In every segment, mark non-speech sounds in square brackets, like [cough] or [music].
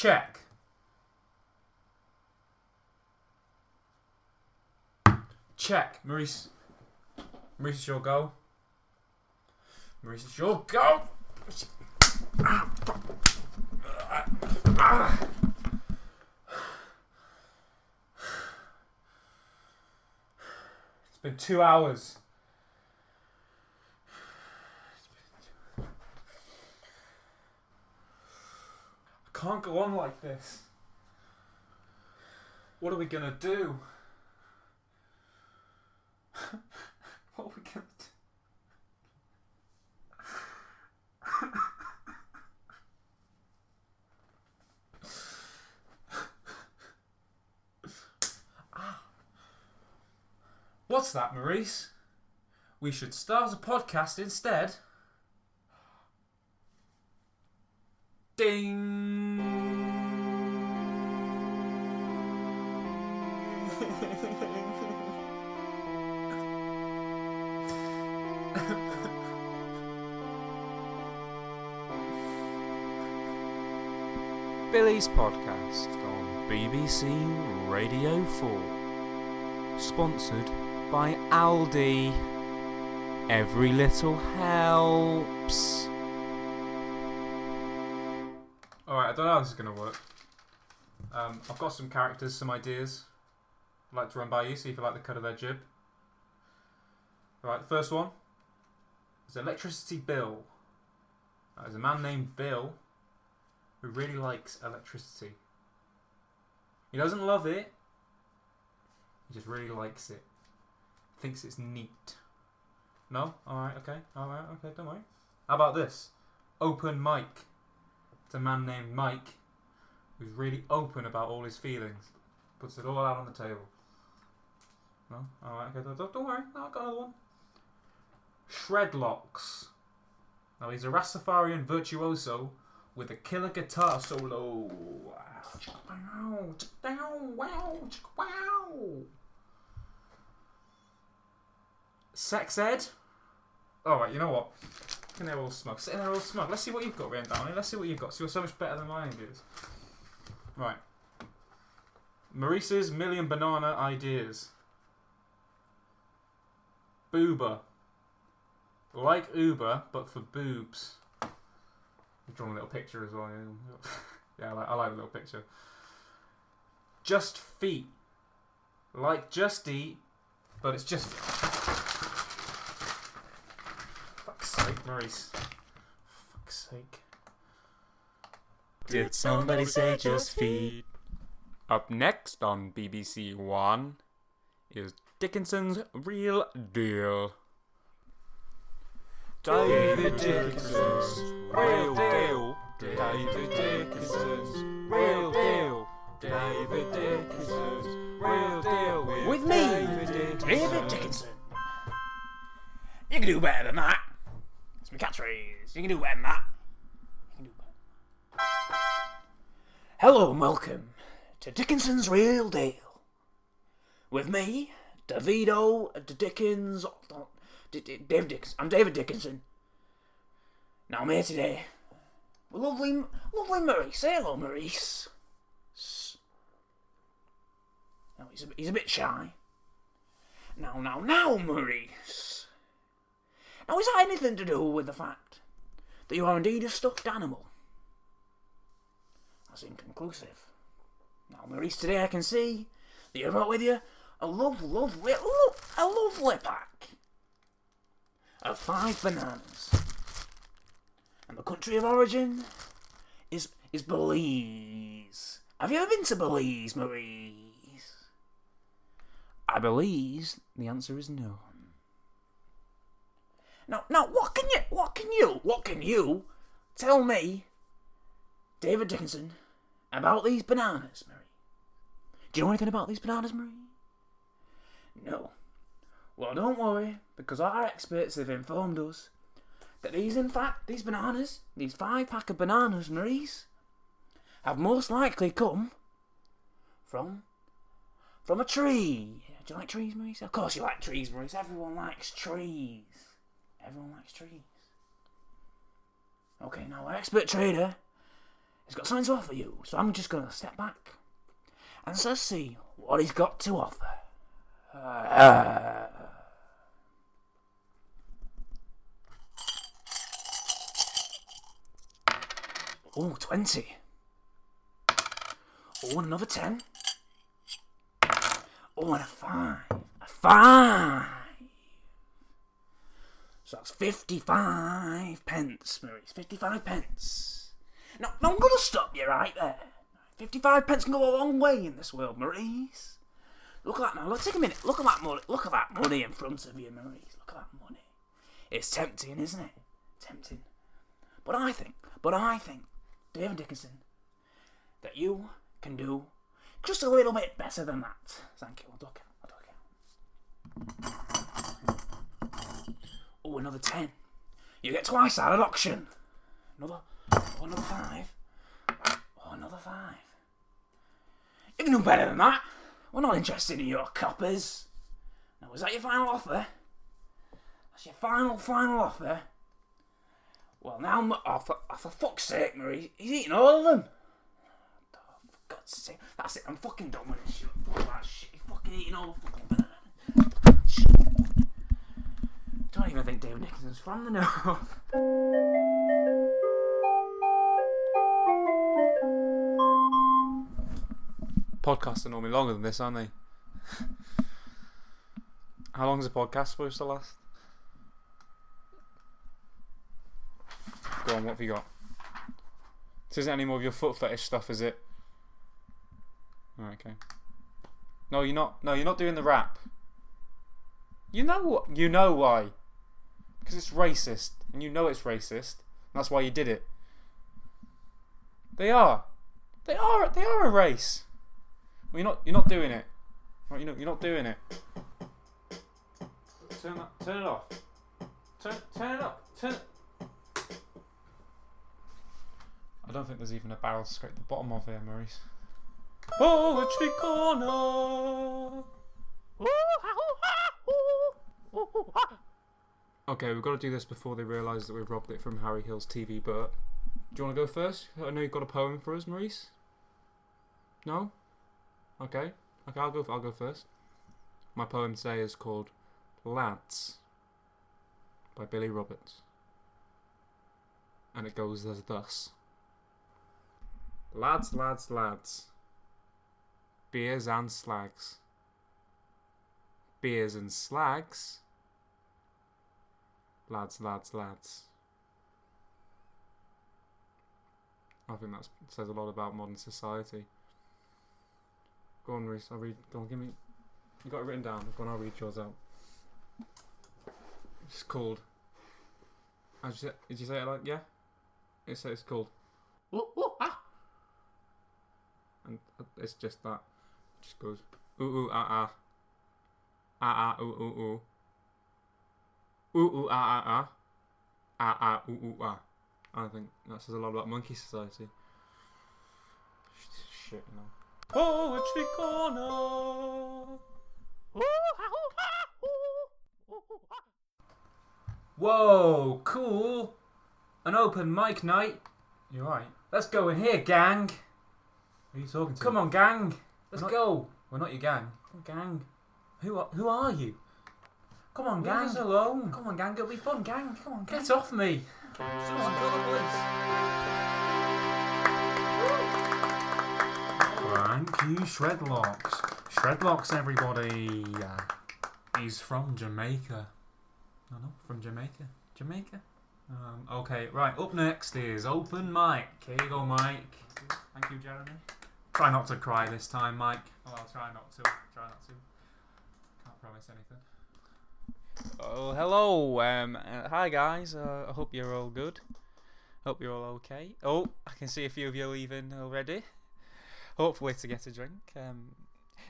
Check. Check. Maurice. Maurice, your goal. Maurice, your goal. It's been two hours. Can't go on like this. What are we gonna do? [laughs] what are we gonna do? [laughs] Ah. What's that, Maurice? We should start a podcast instead. Ding! Billy's podcast on BBC Radio 4. Sponsored by Aldi. Every little helps. Alright, I don't know how this is going to work. Um, I've got some characters, some ideas. I'd like to run by you, see if you like the cut of their jib. Alright, the first one is Electricity Bill. There's a man named Bill who really likes electricity. He doesn't love it, he just really likes it. Thinks it's neat. No? Alright, okay, alright, okay, don't worry. How about this? Open mic. It's a man named Mike who's really open about all his feelings. Puts it all out on the table. No? Alright, okay, don't, don't worry, no, I've got another one. Shredlocks. Now he's a Rastafarian virtuoso with a killer guitar solo. Wow, wow, wow. Sex ed. Alright, you know what? Sit in there all smug. Sitting there all smug. Let's see what you've got written down. Let's see what you've got. So you're so much better than my ideas. Right. Maurice's million banana ideas. Boober. Like Uber, but for boobs. I've drawn a little picture as well. Yeah, [laughs] yeah I, like, I like the little picture. Just feet. Like Just Eat, but it's just. Fuck's sake, Maurice. Fuck's sake. Did somebody say just feet? Up next on BBC One is Dickinson's Real Deal. David Dickinson's Real Deal. David Dickinson's Real Deal. David Dickinson's Real Deal. With me, David David Dickinson. You can do better than that. It's my catchphrase. You can do better than that. You can do better. Hello and welcome to Dickinson's Real Deal. With me, Davido Dickens. D- D- David Dickinson. I'm David Dickinson. Now I'm here today with lovely, lovely Maurice. Say hello, Maurice. S- No, he's a, he's a bit shy. Now, now, now, Maurice. Now, is that anything to do with the fact that you are indeed a stuffed animal? That's inconclusive. Now, Maurice, today I can see that you've brought with you a lovely, lovely, lo- a lovely pack of five bananas. And the country of origin is is Belize. Have you ever been to Belize, Maurice? I believe the answer is no. Now, now, what can you, what can you, what can you tell me, David Dickinson, about these bananas, Marie? Do you know anything about these bananas, Marie? No. Well, don't worry, because our experts have informed us that these, in fact, these bananas, these five pack of bananas, Maurice, have most likely come from from a tree. Do you like trees, Maurice? Of course you like trees, Maurice. Everyone likes trees. Everyone likes trees. Okay, now our expert trader he's got something to offer you. So I'm just gonna step back and just see what he's got to offer. Uh, oh, 20. Oh, and another 10. Oh, and a 5. A 5. So that's 55 pence, Maurice. 55 pence. Now, now I'm going to stop you right there. 55 pence can go a long way in this world, Maurice. Look at that now. Look, take a minute. Look at that money. Look at that money in front of you, Maurice. Look at that money. It's tempting, isn't it? Tempting. But I think, but I think, David Dickinson, that you can do just a little bit better than that. Thank you. I'll. I'll. Oh, another 10. You get twice that at auction. Another, oh, another 5. Oh, another 5. You can do better than that. We're not interested in your coppers. Now, is that your final offer? That's your final, final offer? Well, now, oh, for, oh, for fuck's sake, Marie, he's eating all of them. Oh, for God's sake. That's it, I'm fucking done with this shit. Fuck that shit. He's fucking eating all the fucking. Don't even think David Dickinson's from the [laughs] north. Podcasts are normally longer than this, aren't they? [laughs] How long is a podcast supposed to last? Go on, what have you got? This isn't any more of your foot fetish stuff, is it? Alright, okay. No, you're not. No, you're not doing the rap. You know what? You know why? Because it's racist, and you know it's racist. That's why you did it. They are. They are. They are a race. Well, you're not. You're not doing it. Right, you know, you're not doing it. Turn that. Turn it off. Turn. Turn it up. Turn. I don't think there's even a barrel to scrape the bottom of here, Maurice. Poetry corner. Okay, we've got to do this before they realise that we've robbed it from Harry Hill's TV. But do you want to go first? I know you've got a poem for us, Maurice. No. Okay. Okay, I'll go. I'll go first. My poem today is called "Lads" by Billy Roberts, and it goes as thus: Lads, lads, lads, beers and slags, beers and slags, lads, lads, lads. I think that says a lot about modern society. Go on, Reese. I'll read. Go on, give me. You got it written down. Go on, I'll read yours out. It's called. How'd you say, did you say it like yeah? It's it's called, it's just that. It just goes ooh ooh ah ah. Ah ah ooh ooh ooh. Ooh ooh ah ah ah. Ah ah ooh ooh ah. I think that says a lot about monkey society. Shit, you know. Poetry corner. Whoa, cool. An open mic night. You're right. Let's go in here, gang. Who are you talking to? Come on, gang. Let's We're not- go. We're not your gang. Gang. Who are, who are you? Come on, Leave gang. us alone. Come on, gang. It'll be fun, gang. Come on, gang. Get off me. Someone call the police. Thank you, Shredlocks. Shredlocks, everybody. Uh, he's from Jamaica. No, no, from Jamaica. Jamaica. Um, okay, right. Up next is Open Mike. Here you go, Mike. Thank you, Jeremy. Try not to cry this time, Mike. Oh, I'll try not to. Try not to. Can't promise anything. Oh, hello. Um, uh, hi guys. Uh, I hope you're all good. Hope you're all okay. Oh, I can see a few of you leaving already. Hopefully to get a drink. Um,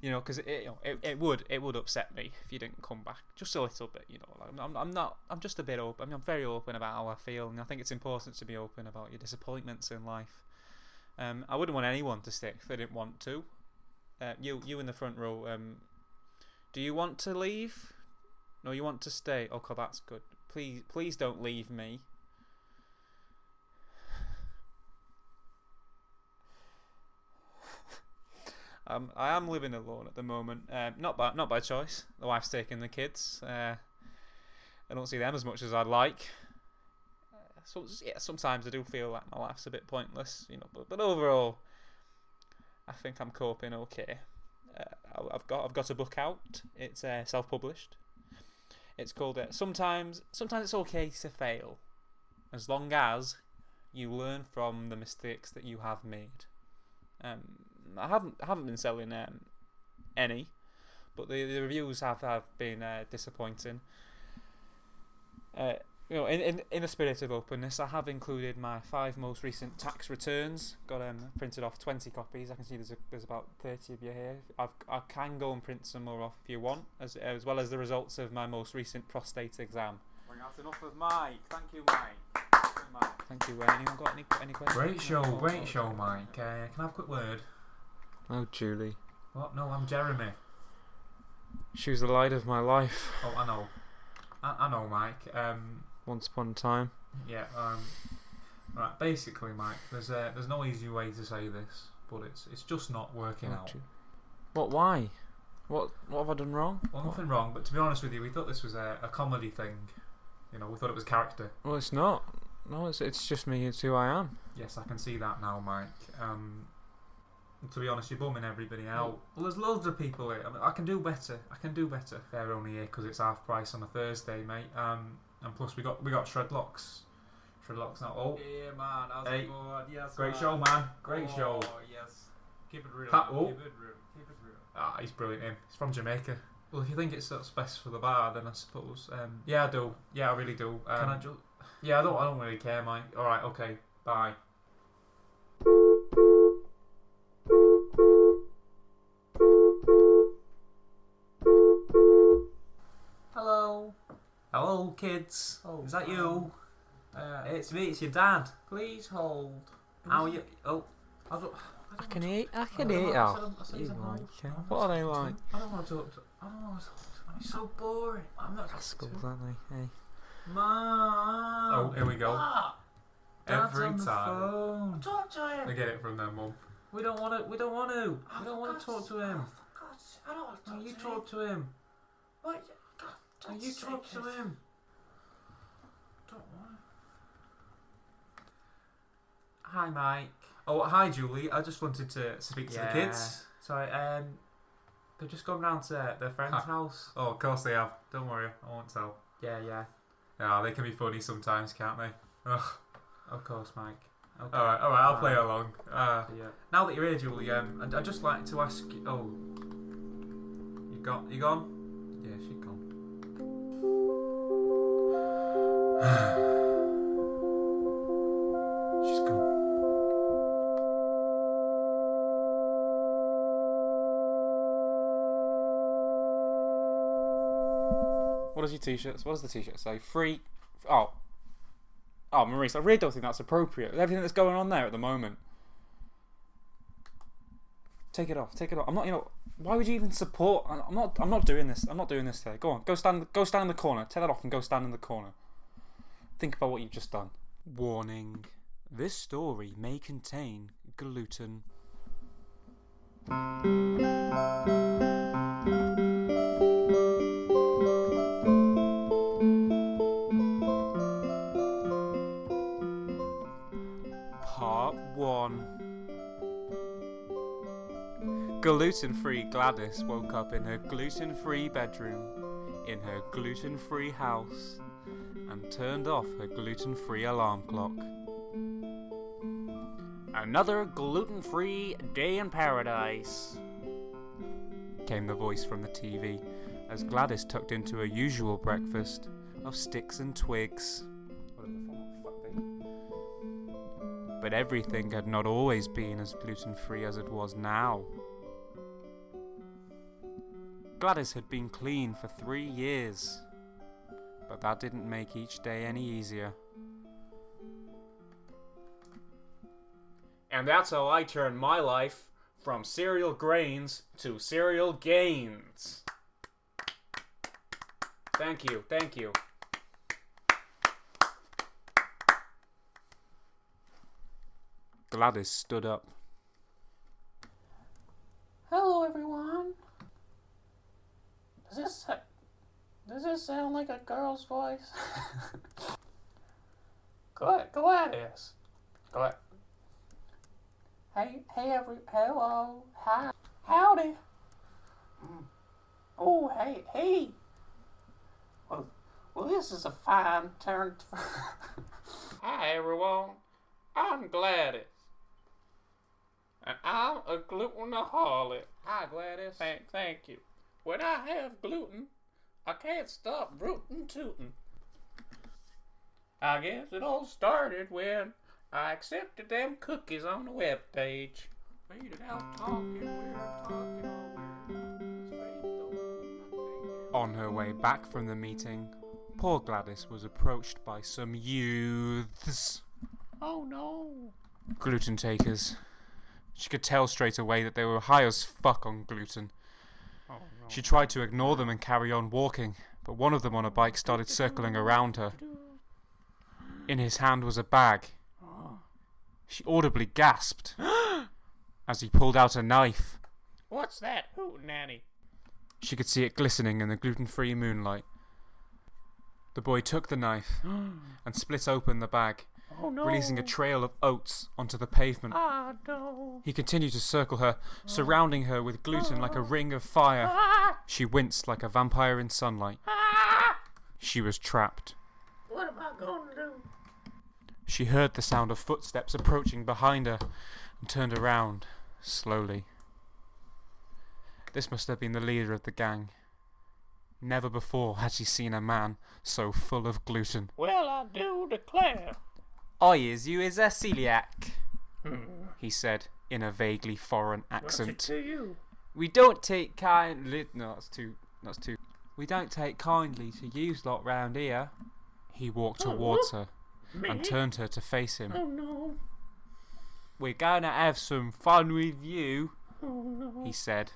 you know, because it, you know, it it would it would upset me if you didn't come back just a little bit. You know, like, I'm I'm not I'm just a bit open. I mean, I'm very open about how I feel, and I think it's important to be open about your disappointments in life. Um, I wouldn't want anyone to stick if they didn't want to. Uh, you, you in the front row. Um, do you want to leave? No, you want to stay. Okay, that's good. Please, please don't leave me. [sighs] um, I am living alone at the moment. Uh, not by not by choice. The wife's taking the kids. Uh, I don't see them as much as I'd like. Uh, so yeah, sometimes I do feel like my life's a bit pointless, you know. But but overall, I think I'm coping okay. Uh, I've got I've got a book out. It's uh, self-published. It's called uh, sometimes sometimes it's okay to fail, as long as you learn from the mistakes that you have made. Um, I haven't I haven't been selling um, any, but the, the reviews have have been uh, disappointing. You know, in, in in the spirit of openness, I have included my five most recent tax returns. Got um printed off twenty copies. I can see there's a, there's about thirty of you here. I've I can go and print some more off if you want, as as well as the results of my most recent prostate exam. Well, that's enough of Mike. Thank you, Mike. Thank you, Mike. Thank you. Anyone got any any questions? Great show, great show, Mike. Uh, can I have a quick word? Oh, Julie. What? No, I'm Jeremy. She was the light of my life Oh, I know. I, I know, Mike. Um, once upon a time. yeah. Um, right. Basically, Mike, there's uh, there's no easy way to say this, but it's it's just not working out. What? Why? What? What have I done wrong? Well, nothing wrong, but to be honest with you, we thought this was a, a comedy thing. You know, we thought it was character. Well, it's not. No, it's it's just me. It's who I am. Yes, I can see that now, Mike. Um, to be honest, you're bumming everybody out. Well, there's loads of people here. I, mean, I can do better. I can do better. They're only here because it's half price on a Thursday, mate. Um, and plus we got we got Shredlocks. Shredlocks now. Oh, Yeah, man. How's Hey. it going? Yes, great man. show, man. Great oh, show. yes. Keep it real. Pat- oh. Keep it real. Keep it real. Ah, he's brilliant. Him. He's from Jamaica. Well, if you think it's that's best for the bar, then I suppose. Um, yeah, I do. Yeah, I really do. Um, Can I just? Yeah, I don't. I don't really care, Mike. All right. Okay. Bye. Hello, kids. Oh, Is that wow. you? Uh, it's me. It's your dad. Please hold. How are you? Oh, I don't. I can eat. I I can don't eat. know, I Oh, said- I said you he's a like hold. him. I don't What are they want to talk to like? I don't want to talk to. I don't want to talk to him. So boring. I'm not Rascals, aren't they? Hey. Mom. Oh, here we go. What? Dad's Every on the time. phone. Talk to him. They get it from their mum. We don't want to. We don't want to. We don't want to talk to him. I don't want to No, talk you to talk to him. What? God's you talk to him. Don't want. Hi, Mike. Oh, hi, Julie. I just wanted to speak to Yeah. the kids. Sorry. Um, they've just gone round to their friend's house. Oh, of course they have. Don't worry. I won't tell. Yeah, yeah. Yeah, they can be funny sometimes, can't they? [laughs] Of course, Mike. Okay. All right, all right. I'll play along. Uh, Yeah. now that you're here, Julie, um, I'd, I'd just like to ask you. Oh, you got you gone? Yeah, she gone. [sighs] She's gone. What does your t-shirt? What does the t-shirt say? Free. Oh. Oh, Maurice, I really don't think that's appropriate with everything that's going on there at the moment. Take it off. Take it off. I'm not. You know. Why would you even support? I'm not. I'm not doing this. I'm not doing this today. Go on. Go stand. Go stand in the corner. Take that off and go stand in the corner. Think about what you've just done. Warning. This story may contain gluten. Part 1 Gluten free Gladys woke up in her gluten free bedroom, in her gluten free house, and turned off her gluten free alarm clock. Another gluten free day in paradise, came the voice from the TV as Gladys tucked into her usual breakfast of sticks and twigs. But everything had not always been as gluten free as it was now. Gladys had been clean for three years, but that didn't make each day any easier. And that's how I turned my life from cereal grains to cereal gains. Thank you, thank you. Gladys stood up. Hello, girl's voice? Glad, Gladys. Glad. Hey, hey, every, hello, hi, howdy. Mm. Oh, hey, hey. Well, well, this is a fine turn. To [laughs] hi, everyone. I'm Gladys. And I'm a glutenaholic. Hi, Gladys. Thank, thank you. When I have gluten, I can't stop rootin' tootin'. I guess it all started when I accepted them cookies on the web page. Faded out talking, we're talking On her way back from the meeting, poor Gladys was approached by some youths. Oh no. Gluten takers. She could tell straight away that they were high as fuck on gluten. She tried to ignore them and carry on walking, but one of them on a bike started circling around her. In his hand was a bag. She audibly gasped [gasps] as he pulled out a knife. What's that, hootin' nanny? She could see it glistening in the gluten free moonlight. The boy took the knife [gasps] and split open the bag, Oh no. releasing a trail of oats onto the pavement. Ah no. He continued to circle her, surrounding her with gluten like a ring of fire. Ah, She winced like a vampire in sunlight. ah. She was trapped. What am I gonna do? She heard the sound of footsteps approaching behind her and turned around slowly. This must have been the leader of the gang. Never before had she seen a man so full of gluten. Well, I do declare. I is you is a celiac, Hmm. he said in a vaguely foreign accent. to you. We don't take kindly. No, that's too. That's too. We don't take kindly to use lot round here. He walked towards her Me? and turned her to face him. Oh no. We're going to have some fun with you, Oh no. he said,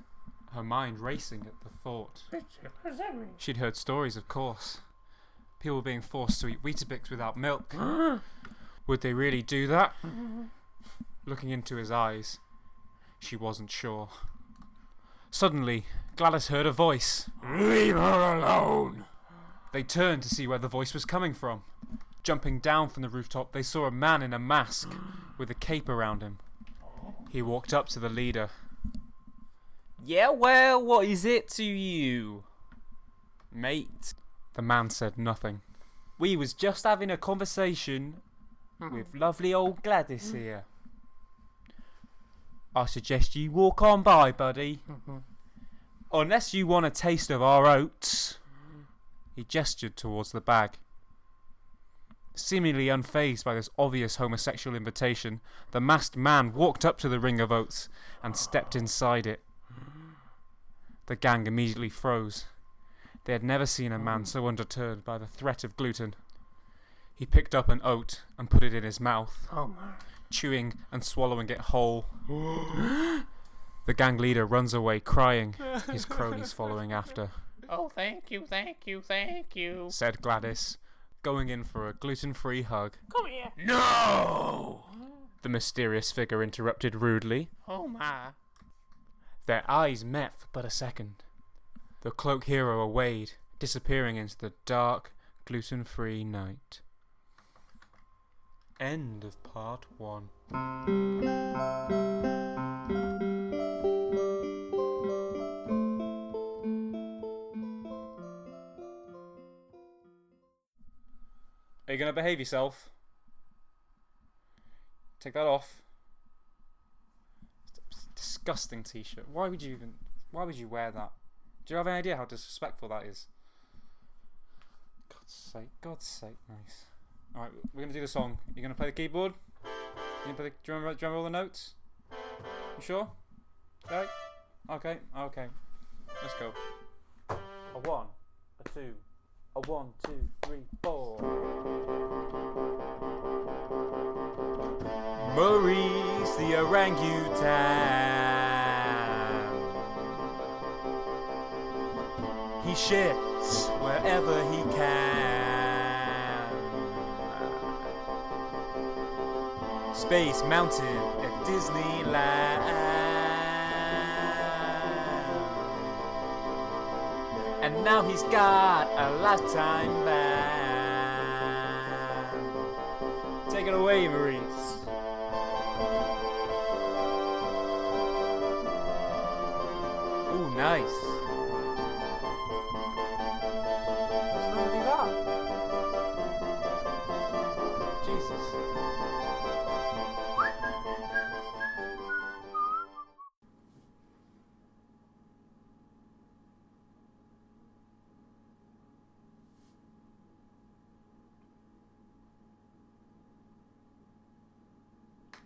her mind racing at the thought. What does that mean? She'd heard stories, of course. People being forced to eat Weetabix without milk. [gasps] [gasps] [gasps] Would they really do that? Looking into his eyes, she wasn't sure. Suddenly, Gladys heard a voice. Leave her alone. They turned to see where the voice was coming from. Jumping down from the rooftop, they saw a man in a mask with a cape around him. He walked up to the leader. Yeah, well, what is it to you? Mate. The man said nothing. We was just having a conversation with lovely old Gladys mm. here. I suggest you walk on by, buddy. Mm-hmm. Unless you want a taste of our oats. He gestured towards the bag. Seemingly unfazed by this obvious homosexual invitation, the masked man walked up to the ring of oats and stepped inside it. The gang immediately froze. They had never seen a man mm. so undeterred by the threat of gluten. He picked up an oat and put it in his mouth, Oh my. chewing and swallowing it whole. [gasps] the gang leader runs away crying, his cronies following [laughs] after. Oh, thank you, thank you, thank you. said Gladys, going in for a gluten free hug. Come here. No! The mysterious figure interrupted rudely. Oh my. Their eyes met for but a second. The cloak hero awayed, disappearing into the dark, gluten free night. End of part one. Are you going to behave yourself? Take that off. Disgusting t-shirt. Why would you even? Why would you wear that? Do you have any idea how disrespectful that is? God's sake! God's sake! Nice. All right, we're gonna do the song. You're gonna play the keyboard. You gonna play the, do, you remember, do you remember all the notes? You sure? Okay. Okay. Okay. Let's go. A one, a two, a one, two, three, four. Maurice the orangutan. He shits wherever he can. Space Mountain at Disneyland. And now he's got a lifetime band. Take it away, Maurice. Ooh, nice.